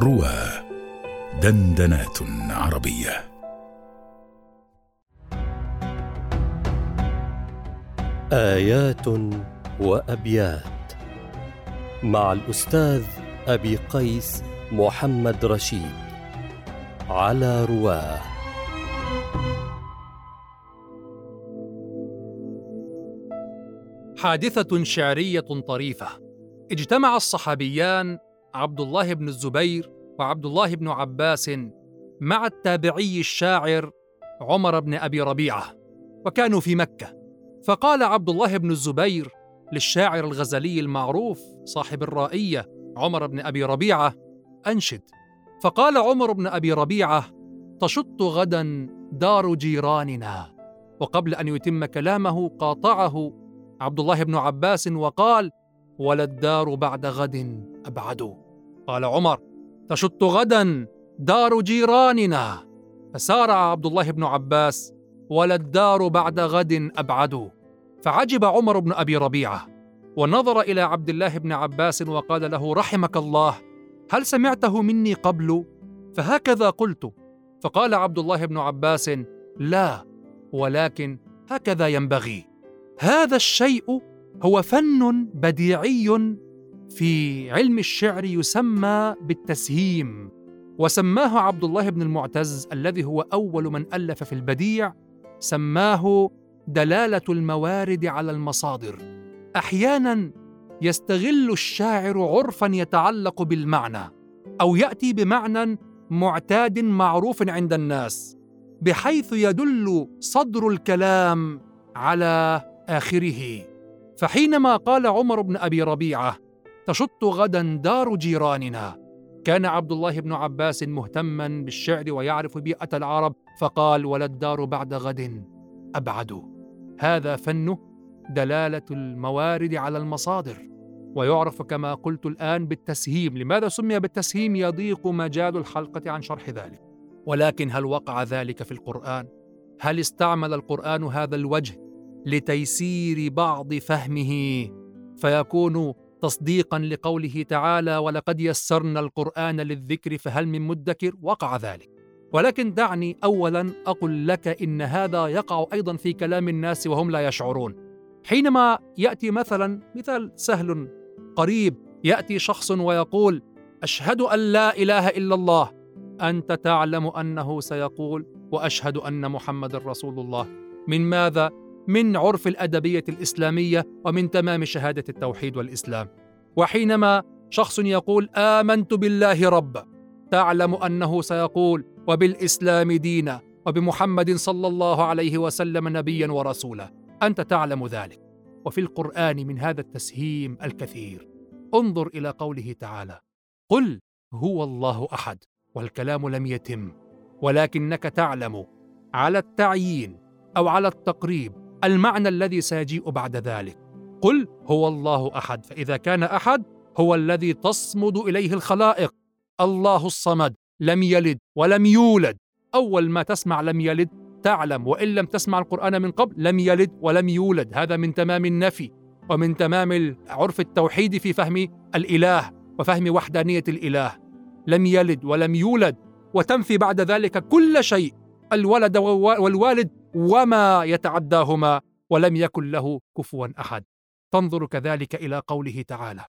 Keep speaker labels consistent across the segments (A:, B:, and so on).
A: روى دندنات عربية.
B: آيات وأبيات مع الأستاذ أبي قيس محمد رشيد على رواه.
C: حادثة شعرية طريفة. اجتمع الصحابيان عبد الله بن الزبير وعبد الله بن عباس مع التابعي الشاعر عمر بن أبي ربيعة وكانوا في مكة. فقال عبد الله بن الزبير للشاعر الغزلي المعروف صاحب الرائية عمر بن أبي ربيعة أنشد. فقال عمر بن أبي ربيعة تشط غدا دار جيراننا وقبل أن يتم كلامه قاطعه عبد الله بن عباس وقال ولا الدار بعد غد أبعد قال عمر تشط غدا دار جيراننا. فسارع عبد الله بن عباس ولا الدار بعد غد أبعد. فعجب عمر بن أبي ربيعة ونظر إلى عبد الله بن عباس وقال له رحمك الله هل سمعته مني قبل؟ فهكذا قلت. فقال عبد الله بن عباس لا ولكن هكذا ينبغي. هذا الشيء هو فن بديعي في علم الشعر يسمى بالتسهيم وسماه عبد الله بن المعتز الذي هو أول من ألف في البديع سماه دلالة الموارد على المصادر. أحيانا يستغل الشاعر عرفا يتعلق بالمعنى أو يأتي بمعنى معتاد معروف عند الناس بحيث يدل صدر الكلام على آخره. فحينما قال عمر بن أبي ربيعة تشط غدا دار جيراننا. كان عبد الله بن عباس مهتما بالشعر ويعرف بيئة العرب فقال ولا الدار بعد غد أبعد. هذا فن دلالة الموارد على المصادر. ويعرف كما قلت الآن بالتسهيم. لماذا سمي بالتسهيم؟ يضيق مجال الحلقة عن شرح ذلك. ولكن هل وقع ذلك في القرآن؟ هل استعمل القرآن هذا الوجه لتيسير بعض فهمه؟ فيكون تصديقا لقوله تعالى ولقد يسرنا القرآن للذكر فهل من مدكر؟ وقع ذلك. ولكن دعني اولا أقل لك إن هذا يقع أيضا في كلام الناس وهم لا يشعرون. حينما يأتي مثلا مثال سهل قريب يأتي شخص ويقول أشهد أن لا إله إلا الله. أنت تعلم أنه سيقول وأشهد أن محمد رسول الله. من ماذا؟ من عرف الأدبية الإسلامية ومن تمام شهادة التوحيد والإسلام. وحينما شخص يقول آمنت بالله ربا تعلم أنه سيقول وبالإسلام دينا وبمحمد صلى الله عليه وسلم نبيا ورسولا. أنت تعلم ذلك. وفي القرآن من هذا التسهيم الكثير. انظر إلى قوله تعالى قل هو الله أحد والكلام لم يتم ولكنك تعلم على التعيين أو على التقريب المعنى الذي سيجيء بعد ذلك. قل هو الله أحد. فإذا كان أحد هو الذي تصمد إليه الخلائق. الله الصمد. لم يلد ولم يولد. أول ما تسمع لم يلد تعلم. وإن لم تسمع القرآن من قبل لم يلد ولم يولد. هذا من تمام النفي. ومن تمام عرف التوحيد في فهم الإله وفهم وحدانية الإله. لم يلد ولم يولد. وتنفي بعد ذلك كل شيء. الولد والوالد وما يتعداهما ولم يكن له كفوا أحد. تنظر كذلك إلى قوله تعالى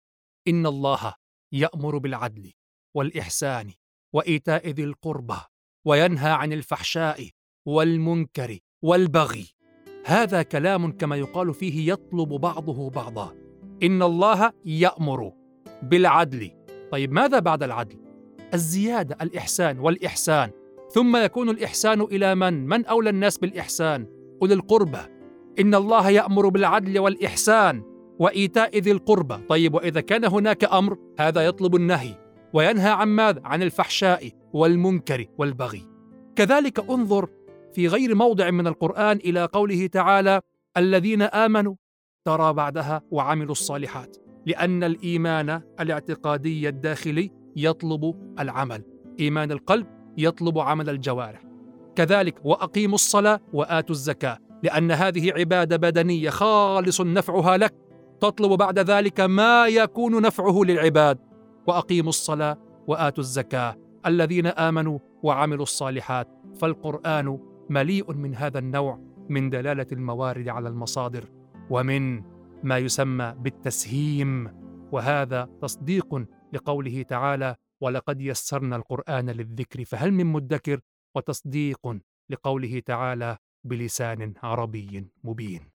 C: إن الله يأمر بالعدل والإحسان وإيتاء ذي القربى وينهى عن الفحشاء والمنكر والبغي. هذا كلام كما يقال فيه يطلب بعضه بعضا. إن الله يأمر بالعدل. طيب ماذا بعد العدل؟ الزيادة الإحسان والإحسان. ثم يكون الإحسان إلى من؟ من أولى الناس بالإحسان؟ أولي القربى إن الله يأمر بالعدل والإحسان وإيتاء ذي القربى طيب وإذا كان هناك أمر هذا يطلب النهي وينهى عن ماذا؟ عن الفحشاء والمنكر والبغي. كذلك انظر في غير موضع من القرآن إلى قوله تعالى الذين آمنوا ترى بعدها وعملوا الصالحات لأن الإيمان الاعتقادي الداخلي يطلب العمل. إيمان القلب يطلب عمل الجوارح. كذلك وأقيموا الصلاة وآتوا الزكاة لأن هذه عبادة بدنية خالص نفعها لك. تطلب بعد ذلك ما يكون نفعه للعباد. وأقيموا الصلاة وآتوا الزكاة. الذين آمنوا وعملوا الصالحات فالقرآن مليء من هذا النوع من دلالة الموارد على المصادر ومن ما يسمى بالتسهيم. وهذا تصديق لقوله تعالى ولقد يسرنا القرآن للذكر فهل من مدكر وتصديق لقوله تعالى بلسان عربي مبين؟